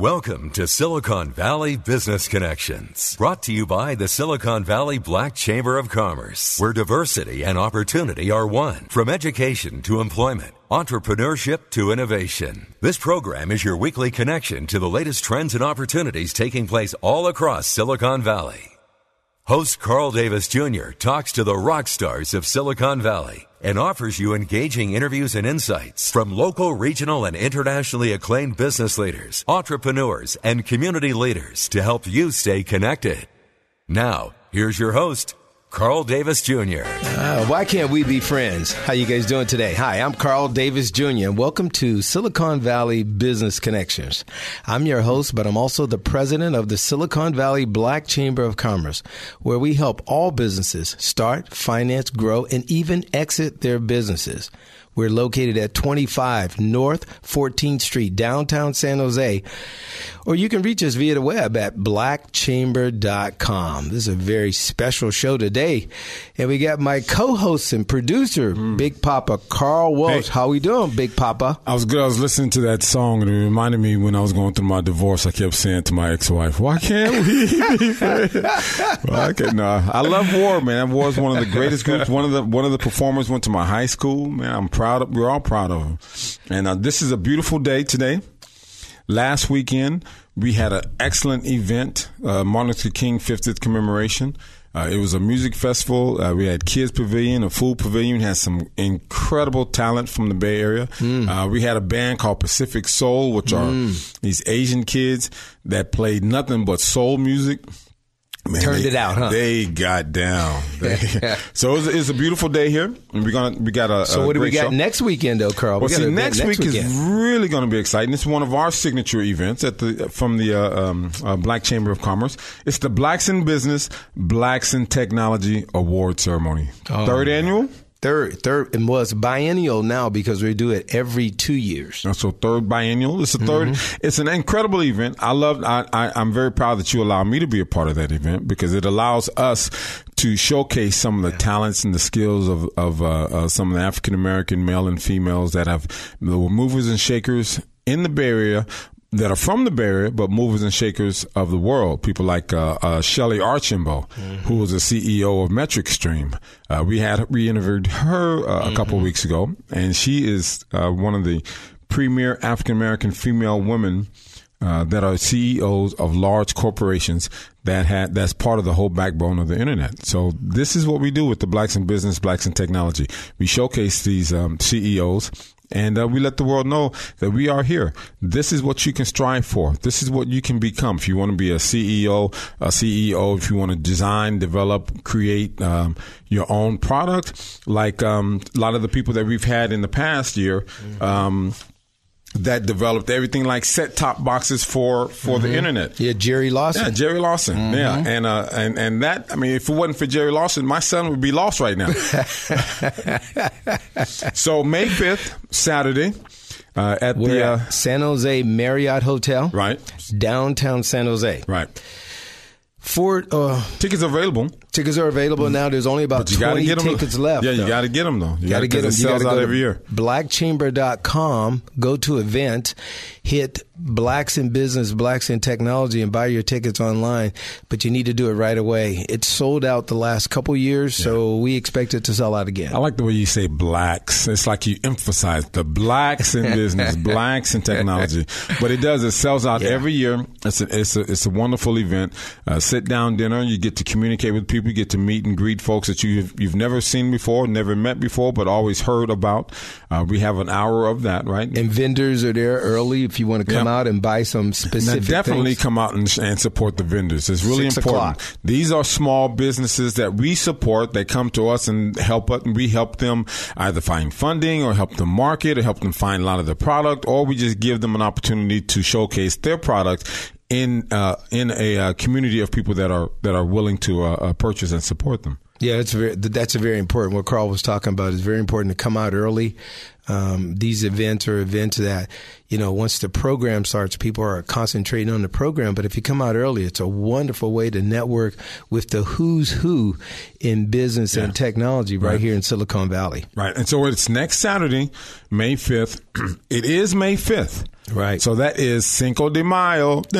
Welcome to Silicon Valley Business Connections, brought to you by the Silicon Valley Black Chamber of Commerce, where diversity and opportunity are one, from education to employment, entrepreneurship to innovation. This program is your weekly connection to the latest trends and opportunities taking place all across Silicon Valley. Host Carl Davis Jr. talks to the rock stars of Silicon Valley and offers you engaging interviews and insights from local, regional, and internationally acclaimed business leaders, entrepreneurs, and community leaders to help you stay connected. Now, here's your host, Carl Davis Jr. Uh, why can't we be friends? How you guys doing today? Hi, I'm Carl Davis Jr. and welcome to Silicon Valley Business Connections. I'm your host, but I'm also the president of the Silicon Valley Black Chamber of Commerce, where we help all businesses start, finance, grow, and even exit their businesses. We're located at 25 North 14th Street, downtown San Jose. Or you can reach us via the web at blackchamber.com. This is a very special show today. And we got my co-host and producer, mm. Big Papa Carl Walsh. Hey. How we doing, Big Papa? I was good. I was listening to that song and it reminded me when I was going through my divorce, I kept saying to my ex-wife, why can't we be friends? well, I, can, no, I love War, man. War is one of the greatest groups. One of the, one of the performers went to my high school, man. I'm proud of, we're all proud of him. And uh, this is a beautiful day today. Last weekend, we had an excellent event, uh, Martin Luther King 50th commemoration. Uh, it was a music festival. Uh, we had kids pavilion, a food pavilion. We had some incredible talent from the Bay Area. Mm. Uh, we had a band called Pacific Soul, which are mm. these Asian kids that played nothing but soul music. Man, Turned they, it out, huh? They got down. They, so it's, it's, a beautiful day here, and we're gonna we got a. So a what do we got show. next weekend, though, Carl? Well, we see, next, next week weekend. is really going to be exciting. It's one of our signature events at the from the uh, um, uh, Black Chamber of Commerce. It's the Blacks in Business, Blacks in Technology Award Ceremony, oh, third annual. Third, third, it was biennial now because we do it every two years. So third biennial. It's a 3rd mm-hmm. It's an incredible event. I love. I, I, I'm very proud that you allow me to be a part of that event because it allows us to showcase some of the talents and the skills of of uh, uh, some of the African American male and females that have the movers and shakers in the Bay Area, that are from the Bay Area, but movers and shakers of the world. People like uh, uh, Shellye Archambeau, mm-hmm. who was the CEO of MetricStream. Uh, we had we interviewed her uh, mm-hmm. a couple of weeks ago, and she is uh, one of the premier African American female women. Uh, that are CEOs of large corporations that had that's part of the whole backbone of the internet. So this is what we do with the Blacks in Business, Blacks in Technology. We showcase these um, CEOs and uh, we let the world know that we are here. This is what you can strive for. This is what you can become. If you want to be a CEO, a CEO, if you want to design, develop, create um, your own product, like um, a lot of the people that we've had in the past year. Mm-hmm. Um, that developed everything like set top boxes for for mm-hmm. the internet. Yeah, Jerry Lawson. Yeah, Jerry Lawson. Mm-hmm. Yeah, and uh, and and that I mean, if it wasn't for Jerry Lawson, my son would be lost right now. so May fifth, Saturday. Uh, at We're the uh, San Jose Marriott Hotel, right downtown San Jose, right. For uh, tickets available. Tickets are available mm. now. There's only about 20 tickets left. Yeah, you got to get them though. You got to get them. It sells out every year. Blackchamber.com. Go to event, hit Blacks in Business, Blacks in Technology, and buy your tickets online. But you need to do it right away. It's sold out the last couple years, yeah. so we expect it to sell out again. I like the way you say blacks. It's like you emphasize the blacks in business, blacks in technology. But it does. It sells out yeah. every year. It's a, it's a, it's a wonderful event. Uh, sit down dinner. You get to communicate with people We get to meet and greet folks that you've you've never seen before, never met before, but always heard about. Uh, we have an hour of that, right? And vendors are there early if you want to come Yep. out and buy some specific. Now, definitely things. come out and, and support the vendors. It's really Six important. o'clock. These are small businesses that we support. They come to us and help us, and we help them either find funding or help them market or help them find a lot of their product, or we just give them an opportunity to showcase their product in uh, in a uh, community of people that are that are willing to uh, uh, purchase and support them. Yeah, it's very, that's a very important. What Carl was talking about is very important to come out early. Um, these events are events that, you know, once the program starts, people are concentrating on the program. But if you come out early, it's a wonderful way to network with the who's who in business and technology right, here in Silicon Valley. Right. And so it's next Saturday, May 5th. it is May 5th. Right. So that is Cinco de Mayo.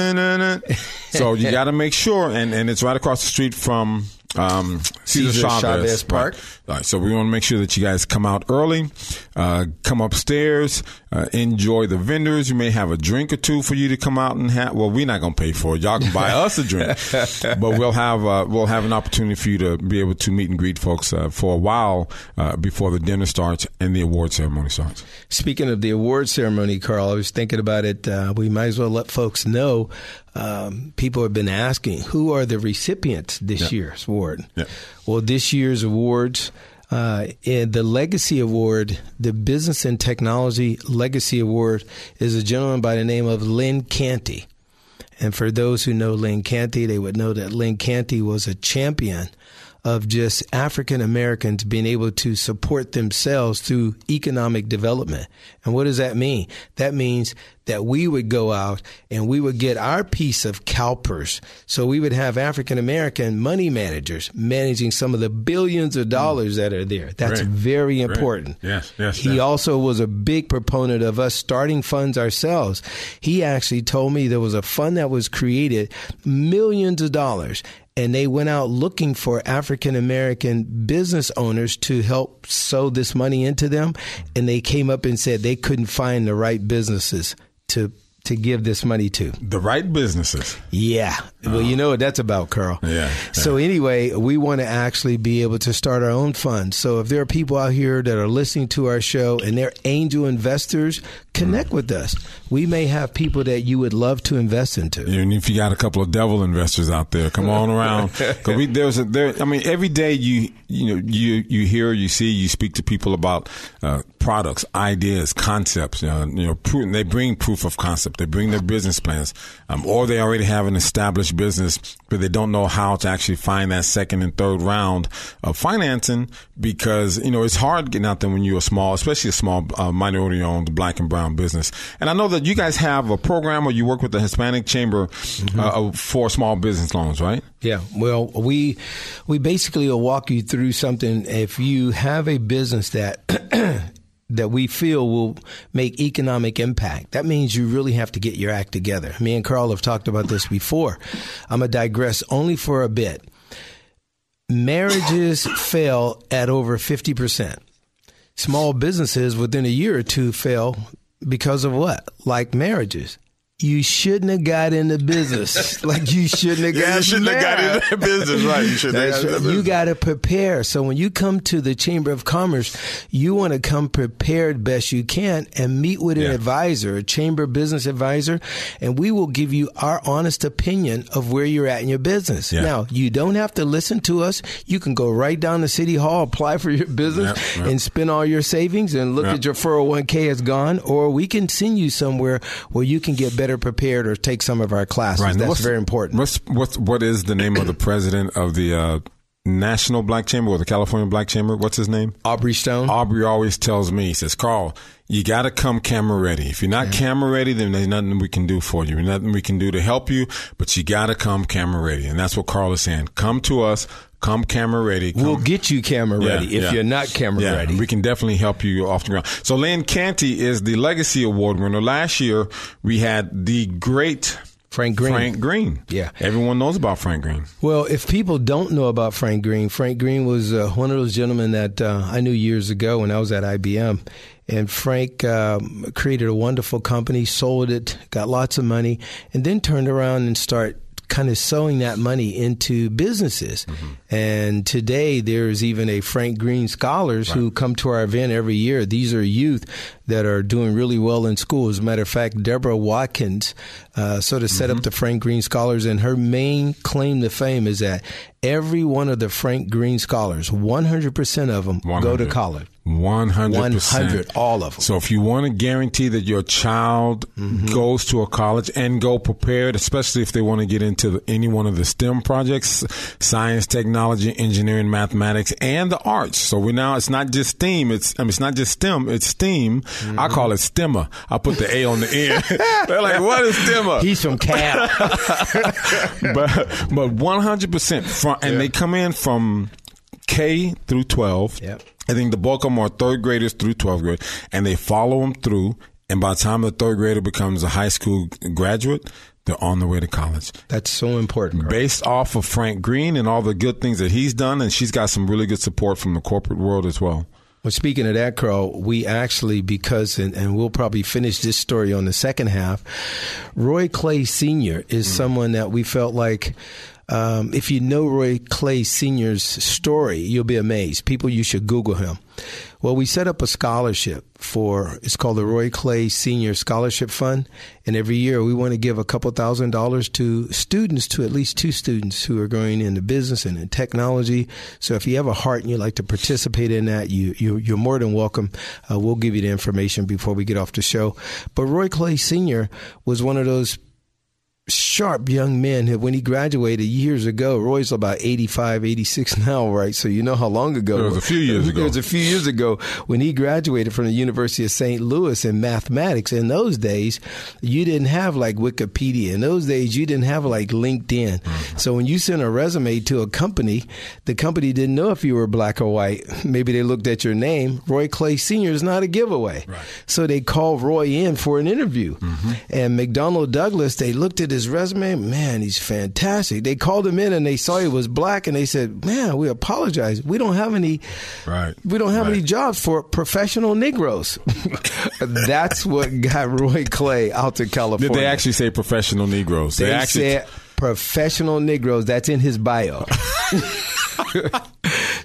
So you got to make sure, and, and it's right across the street from um, Cesar, Cesar Chavez, Chavez Park. Right. Right. So we want to make sure that you guys come out early, uh, come upstairs, uh, enjoy the vendors. You may have a drink or two for you to come out and have. Well, we're not going to pay for it. Y'all can buy us a drink, but we'll have uh, we'll have an opportunity for you to be able to meet and greet folks uh, for a while uh, before the dinner starts and the award ceremony starts. Speaking of the award ceremony, Carl, I was thinking about it. Uh, we might as well let folks know. Um, people have been asking who are the recipients this year's award. Yeah. Well, this year's awards. Uh, and the Legacy Award, the Business and Technology Legacy Award, is a gentleman by the name of Lynn Canty. And for those who know Lynn Canty, they would know that Lynn Canty was a champion of just African Americans being able to support themselves through economic development. And what does that mean? That means that we would go out and we would get our piece of CalPERS. So we would have African American money managers managing some of the billions of dollars that are there. That's very important. Yes, yes, He yes. also was a big proponent of us starting funds ourselves. He actually told me there was a fund that was created, millions of dollars, and they went out looking for African American business owners to help sow this money into them, and they came up and said they couldn't find the right businesses to to give this money to. The right businesses. Yeah. Well, you oh. know what that's about, Carl. Yeah, So anyway, we want to actually be able to start our own fund. So if there are people out here that are listening to our show and they're angel investors, connect with us. We may have people that you would love to invest into. And if you got a couple of devil investors out there, come on around. 'Cause we, there's a, there. I mean, every day you you know you you hear, you see, you speak to people about uh, products, ideas, concepts. You know, you know, pro- they bring proof of concept. They bring their business plans, um, or they already have an established business, but they don't know how to actually find that second and third round of financing because you know it's hard getting out there when you're a small, especially a small uh, minority-owned black and brown business. And I know that you guys have a program where you work with the Hispanic Chamber uh, for small business loans, right? Yeah, well, we we basically will walk you through something. If you have a business that that we feel will make economic impact, that means you really have to get your act together. Me and Carl have talked about this before. I'm gonna digress only for a bit. Marriages fail at over fifty percent. Small businesses within a year or two fail because of what? Like marriages. You shouldn't have got into business. like you shouldn't have got married. that business, right? You should That's right. You got to prepare. So when you come to the Chamber of Commerce, you want to come prepared best you can and meet with an Yeah. advisor, a chamber business advisor, and we will give you our honest opinion of where you're at in your business. Yeah. Now, you don't have to listen to us. You can go right down to City Hall, apply for your business, Yep, yep. and spend all your savings and look Yep. at your 401k is gone, or we can send you somewhere where you can get better prepared or take some of our classes. Right. That's What's- very important. What's what's what is the name of the president of the uh, National Black Chamber or the California Black Chamber? What's his name? Aubrey Stone. Aubrey always tells me, he says, Carl, you got to come camera ready. If you're not camera ready, then there's nothing we can do for you. Nothing we can do to help you, but you got to come camera ready. And that's what Carl is saying. Come to us, come camera ready. Come, We'll get you camera Yeah, ready if yeah. you're not camera yeah, ready. We can definitely help you off the ground. So Lynn Canty is the Legacy Award winner. Last year, we had the great Frank Green. Frank Green. Yeah. Everyone knows about Frank Green. Well, if people don't know about Frank Green, Frank Green was uh, one of those gentlemen that uh, I knew years ago when I was at IBM. And Frank um, created a wonderful company, sold it, got lots of money, and then turned around and start kind of sowing that money into businesses. Mm-hmm. And today there's even a Frank Green Scholars right. who come to our event every year. These are youth that are doing really well in school. As a matter of fact, Deborah Watkins uh, sort of set mm-hmm. up the Frank Green Scholars, and her main claim to fame is that every one of the Frank Green Scholars, 100% of them 100. go to college. 100%. 100, all of them. So if you want to guarantee that your child mm-hmm. goes to a college and go prepared, especially if they want to get into any one of the STEM projects, science, technology, engineering, mathematics, and the arts. So we now, it's not just STEAM, it's, I mean, it's not just STEM, it's STEAM. Mm-hmm. I call it STEMmer. I put the A on the end. They're like, what is STEMmer? He's from Cal. but, but 100% from, and yeah. they come in from K through 12. Yep. I think the bulk of them are third graders through 12th grade, and they follow them through. And by the time the third grader becomes a high school graduate, they're on their way to college. That's so important. Carl. Based off of Frank Green and all the good things that he's done, and she's got some really good support from the corporate world as well. Well, speaking of that, Carl, we actually, because, and, and, we'll probably finish this story on the second half, Roy Clay Sr. is mm. someone that we felt like um, if you know Roy Clay Sr.'s story, you'll be amazed. People, you should Google him. Well, we set up a scholarship for, it's called the Roy Clay Senior Scholarship Fund. And every year we want to give a couple thousand dollars to students, to at least two students who are going into business and in technology. So if you have a heart and you'd like to participate in that, you, you, are more than welcome. Uh, we'll give you the information before we get off the show. But Roy Clay Sr. was one of those sharp young men. When he graduated years ago, Roy's about 85, 86 now, right? So you know how long ago. It was a few years ago. It was a few years ago when he graduated from the University of St. Louis in mathematics. In those days, you didn't have like Wikipedia. In those days, you didn't have like LinkedIn. Mm-hmm. So when you sent a resume to a company, the company didn't know if you were black or white. Maybe they looked at your name. Roy Clay Sr. is not a giveaway. Right. So they called Roy in for an interview. Mm-hmm. And McDonnell Douglas, they looked at his resume. Man, he's fantastic. They called him in and they saw he was black and they said, "Man, we apologize. We don't have any. Right. We don't have right. any jobs for professional Negroes." That's what got Roy Clay out to California. Did they actually say professional Negroes? They, they actually said professional Negroes. That's in his bio.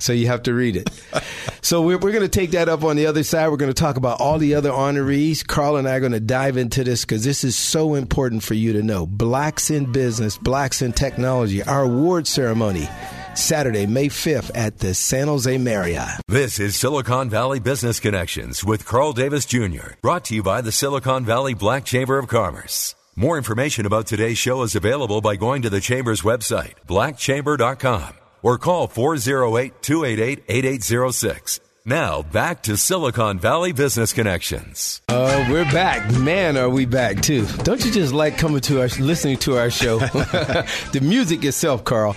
so you have to read it. So we're, we're going to take that up on the other side. We're going to talk about all the other honorees. Carl and I are going to dive into this because this is so important for you to know. Blacks in Business, Blacks in Technology, our award ceremony. Saturday, May 5th at the San Jose Marriott. This is Silicon Valley Business Connections with Carl Davis Jr., brought to you by the Silicon Valley Black Chamber of Commerce. More information about today's show is available by going to the Chamber's website, blackchamber.com or call 408 288 8806. Now back to Silicon Valley Business Connections. Uh, we're back. Man, are we back too. Don't you just like coming to our, listening to our show? the music itself, Carl.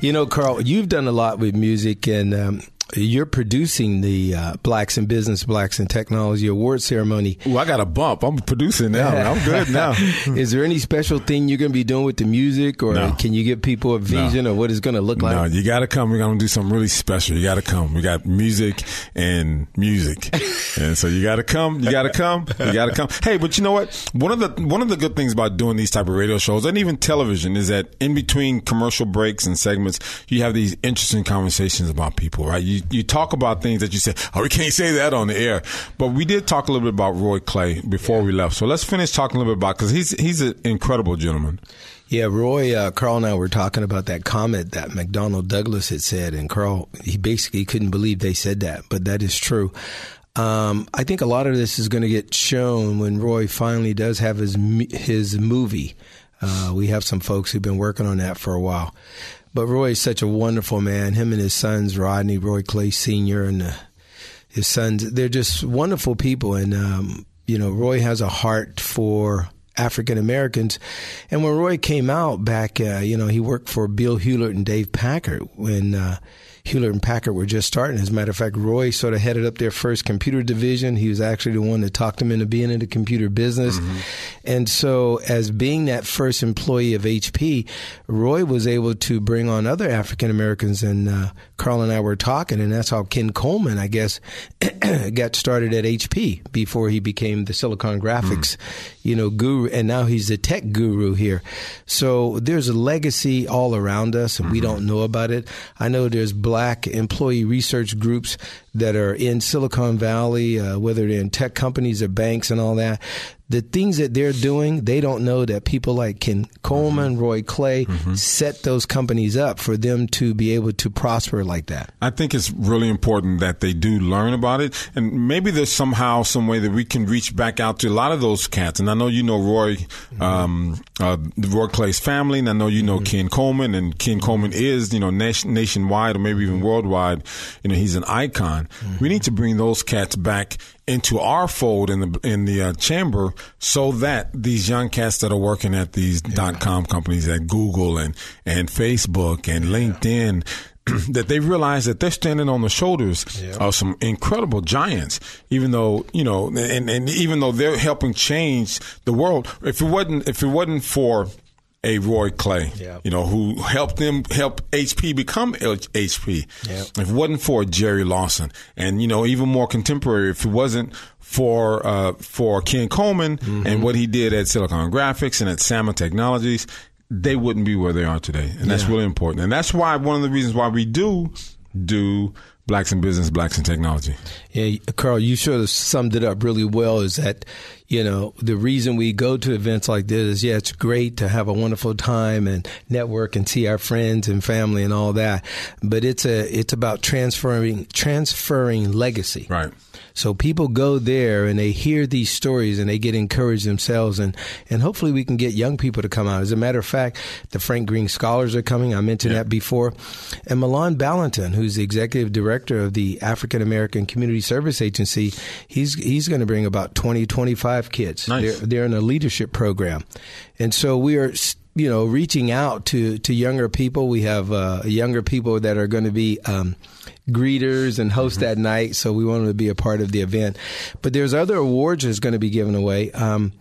You know, Carl, you've done a lot with music and, um, you're producing the uh, Blacks in Business, Blacks in Technology Award ceremony. Well, I got a bump. I'm producing now. I'm good now. Is there any special thing you're going to be doing with the music, or no. can you give people a vision no. of what it's going to look like? No, you got to come. We're going to do something really special. You got to come. We got music and music, and so you got to come. You got to come. You got to come. Hey, but you know what? One of the one of the good things about doing these type of radio shows and even television is that in between commercial breaks and segments, you have these interesting conversations about people, right? You you, talk about things that you say, oh, we can't say that on the air. But we did talk a little bit about Roy Clay before we left. So let's finish talking a little bit about because he's he's an incredible gentleman. Yeah, Roy, uh, Carl and I were talking about that comment that McDonnell Douglas had said, and Carl, he basically couldn't believe they said that, but that is true. Um, I think a lot of this is going to get shown when Roy finally does have his his movie. Uh, we have some folks who've been working on that for a while. But Roy is such a wonderful man. Him and his sons, Rodney, Roy Clay Sr., and uh, his sons, they're just wonderful people. And, um, you know, Roy has a heart for African Americans. And when Roy came out back, uh, you know, he worked for Bill Hewlett and Dave Packard when uh, Hewlett and Packard were just starting. As a matter of fact, Roy sort of headed up their first computer division. He was actually the one that talked him into being in the computer business. Mm-hmm. And so, as being that first employee of HP, Roy was able to bring on other African Americans. And uh, Carl and I were talking, and that's how Ken Coleman, I guess, got started at HP before he became the Silicon Graphics, mm. you know, guru. And now he's the tech guru here. So there's a legacy all around us, and mm-hmm. we don't know about it. I know there's black employee research groups that are in Silicon Valley, uh, whether they're in tech companies or banks and all that, the things that they're doing, they don't know that people like Ken Coleman, mm-hmm. Roy Clay mm-hmm. set those companies up for them to be able to prosper like that. I think it's really important that they do learn about it. And maybe there's somehow, some way that we can reach back out to a lot of those cats. And I know you know Roy, mm-hmm. um, uh, Roy Clay's family, and I know you know mm-hmm. Ken Coleman, and Ken Coleman is, you know, nation, nationwide or maybe even worldwide, you know, he's an icon. We need to bring those cats back into our fold in the in the uh, chamber so that these young cats that are working at these yeah. dot com companies at Google and and Facebook and yeah. LinkedIn that they realize that they're standing on the shoulders yeah. of some incredible giants even though you know and, and even though they're helping change the world if it wasn't if it wasn't for a Roy Clay, you know, who helped them help HP become HP. If it wasn't for Jerry Lawson, and you know, even more contemporary, if it wasn't for uh, for Ken Coleman mm-hmm. and what he did at Silicon Graphics and at Salmon Technologies, they wouldn't be where they are today, and yeah. that's really important. And that's why one of the reasons why we do do blacks in business, blacks in technology. Yeah, Carl, you sort of summed it up really well. Is that you know, the reason we go to events like this is, yeah, it's great to have a wonderful time and network and see our friends and family and all that. But it's a, it's about transferring, transferring legacy. Right. So people go there and they hear these stories and they get encouraged themselves and, and hopefully we can get young people to come out. As a matter of fact, the Frank Green Scholars are coming. I mentioned yeah. that before. And Milan Balinton, who's the executive director of the African American Community Service Agency, he's, he's going to bring about 20, 25 kids. Nice. They're, they're in a leadership program. And so we are you know, reaching out to, to younger people. We have uh, younger people that are going to be um, greeters and host mm-hmm. that night. So we want them to be a part of the event. But there's other awards that's going to be given away. Um,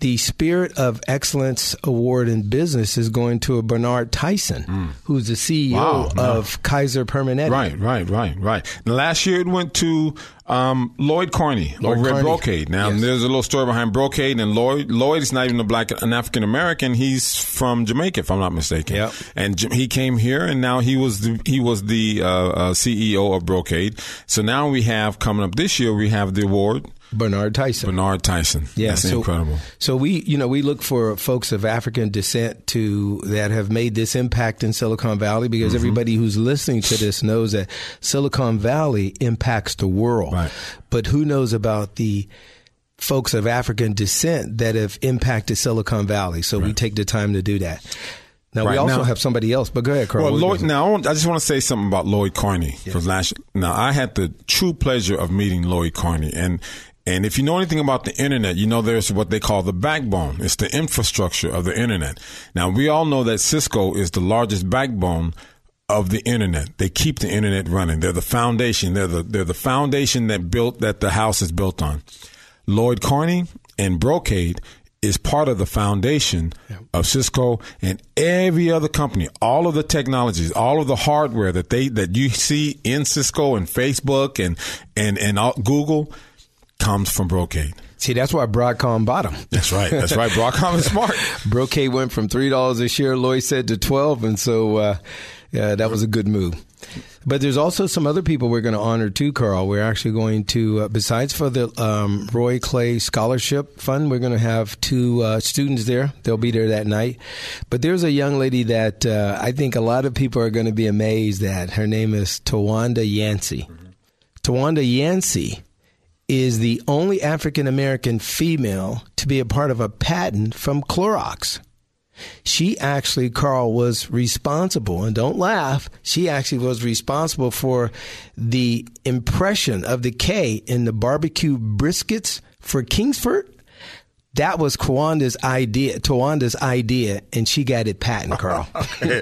the Spirit of Excellence Award in Business is going to a Bernard Tyson, mm. who's the CEO wow, of. Kaiser Permanente. Right, right, right, right. last year it went to um, Lloyd Carney Lloyd over Carney. at Brocade. Now yes. there's a little story behind Brocade, and Lloyd Lloyd is not even a black, an African American. He's from Jamaica, if I'm not mistaken. Yep. And he came here, and now he was the he was the uh, uh, CEO of Brocade. So now we have coming up this year, we have the award Bernard Tyson. Bernard Tyson. Yeah, That's so, incredible. So we, you know, we look for folks of African descent to that have made this impact in Silicon Valley because mm-hmm. everybody who's listening to this knows that Silicon Valley impacts the world. Right. But who knows about the folks of African descent that have impacted Silicon Valley? So right. we take the time to do that. Now right. we also now, have somebody else, but go ahead, Carl. Well, Lloyd, now I just want to say something about Lloyd Carney because last now I had the true pleasure of meeting Lloyd Carney, and and if you know anything about the internet, you know there's what they call the backbone. It's the infrastructure of the internet. Now, we all know that Cisco is the largest backbone of the internet. They keep the internet running. They're the foundation. They're the, they're the foundation that built, that the house is built on. Lloyd Carney and Brocade is part of the foundation yeah. of Cisco and every other company. All of the technologies, all of the hardware that they that you see in Cisco and Facebook and and and all, Google comes from Brocade. See, that's why Broadcom bought them. That's right. That's right. Broadcom is smart. Brocade went from three dollars a share. Lloyd said to twelve, and so uh, yeah, that was a good move. But there's also some other people we're going to honor too, Carl. We're actually going to, uh, besides for the um, Roy Clay Scholarship Fund, we're going to have two uh, students there. They'll be there that night. But there's a young lady that uh, I think a lot of people are going to be amazed at. Her name is Tawanda Yancey. Mm-hmm. Tawanda Yancey is the only African American female to be a part of a patent from Clorox. She actually, Carl, was responsible, and don't laugh, she actually was responsible for the impression of the K in the barbecue briquettes for Kingsford That was Tawanda's idea, Tawanda's idea, and she got it patent, Carl.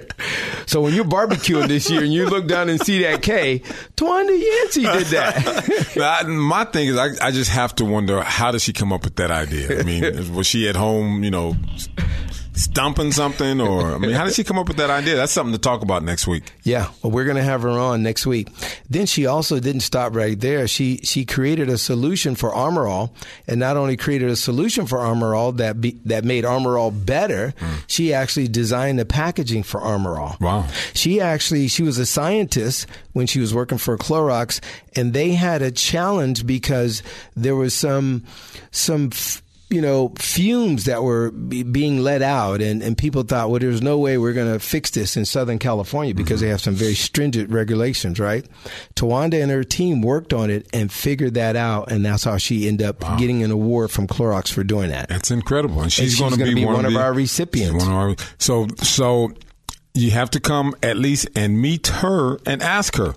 so when you're barbecuing this year and you look down and see that K, Tawanda Yancey did that. my thing is, I, I just have to wonder how did she come up with that idea? I mean, was she at home, you know, stumping something or I mean how did she come up with that idea? That's something to talk about next week. Yeah, well we're going to have her on next week. Then she also didn't stop right there. She she created a solution for Armor All and not only created a solution for Armor All that be, that made Armor All better, mm. she actually designed the packaging for Armor All. Wow. She actually she was a scientist when she was working for Clorox and they had a challenge because there was some some you know, fumes that were be being let out, and, and people thought, well, there's no way we're going to fix this in Southern California because mm-hmm. they have some very stringent regulations, right? Tawanda and her team worked on it and figured that out, and that's how she ended up wow. getting an award from Clorox for doing that. That's incredible, and she's, she's going to be, be, one, one of, the, our recipients. One of our, so, so you have to come at least and meet her and ask her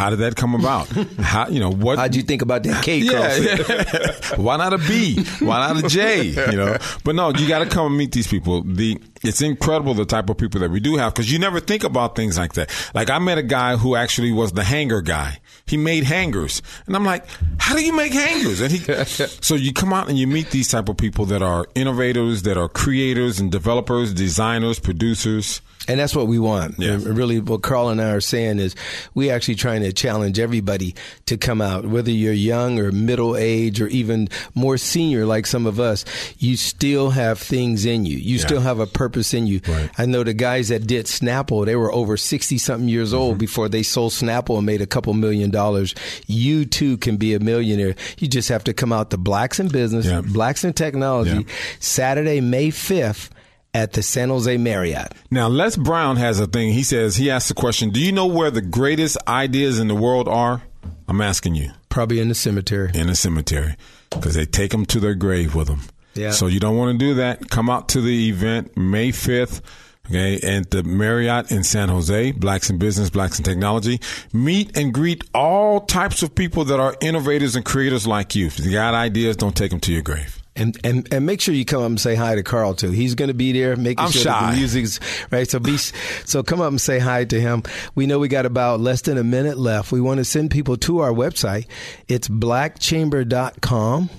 how did that come about? How you know what? How'd you think about that K? Yeah, yeah. Why not a B? Why not a J? You know, but no, you got to come and meet these people. The it's incredible the type of people that we do have because you never think about things like that. Like I met a guy who actually was the hanger guy. He made hangers, and I'm like, how do you make hangers? And he, so you come out and you meet these type of people that are innovators, that are creators and developers, designers, producers and that's what we want. Yeah. Really, what Carl and I are saying is we actually trying to challenge everybody to come out, whether you're young or middle age or even more senior, like some of us. You still have things in you. You yeah. still have a purpose in you. Right. I know the guys that did Snapple, they were over 60 something years old mm-hmm. before they sold Snapple and made a couple million dollars. You too can be a millionaire. You just have to come out to Blacks in Business, yeah. Blacks in Technology, Saturday, May 5th at the San Jose Marriott. Now, Les Brown has a thing. He says, he asks the question, do you know where the greatest ideas in the world are? I'm asking you. Probably in the cemetery. In the cemetery. Because they take them to their grave with them. Yeah. So you don't want to do that. Come out to the event May 5th. Okay, and the Marriott in San Jose, Blacks in Business, Blacks in Technology. Meet and greet all types of people that are innovators and creators like you. If you got ideas, don't take them to your grave. And, and and make sure you come up and say hi to Carl too. He's going to be there, making I'm sure shy. that the music's right. So be so come up and say hi to him. We know we got about less than a minute left. We want to send people to our website. It's blackchamber.com.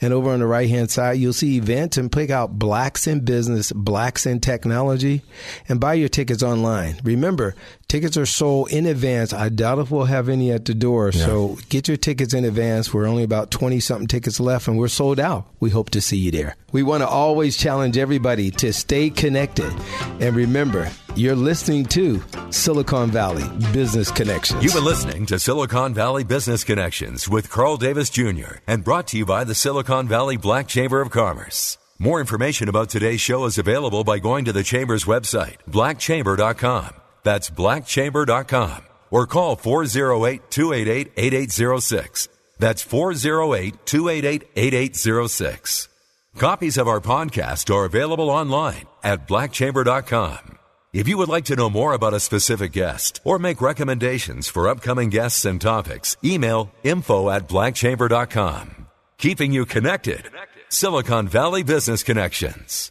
And over on the right hand side, you'll see events and pick out Blacks in Business, Blacks in Technology, and buy your tickets online. Remember, tickets are sold in advance. I doubt if we'll have any at the door. Yeah. So get your tickets in advance. We're only about 20 something tickets left and we're sold out. We hope to see you there. We want to always challenge everybody to stay connected. And remember, you're listening to Silicon Valley Business Connections. You've been listening to Silicon Valley Business Connections with Carl Davis Jr. and brought to you by the Silicon Valley Black Chamber of Commerce. More information about today's show is available by going to the Chamber's website, blackchamber.com. That's blackchamber.com. Or call 408 288 8806. That's 408 288 8806. Copies of our podcast are available online at blackchamber.com. If you would like to know more about a specific guest or make recommendations for upcoming guests and topics, email info at blackchamber.com. Keeping you connected. Silicon Valley Business Connections.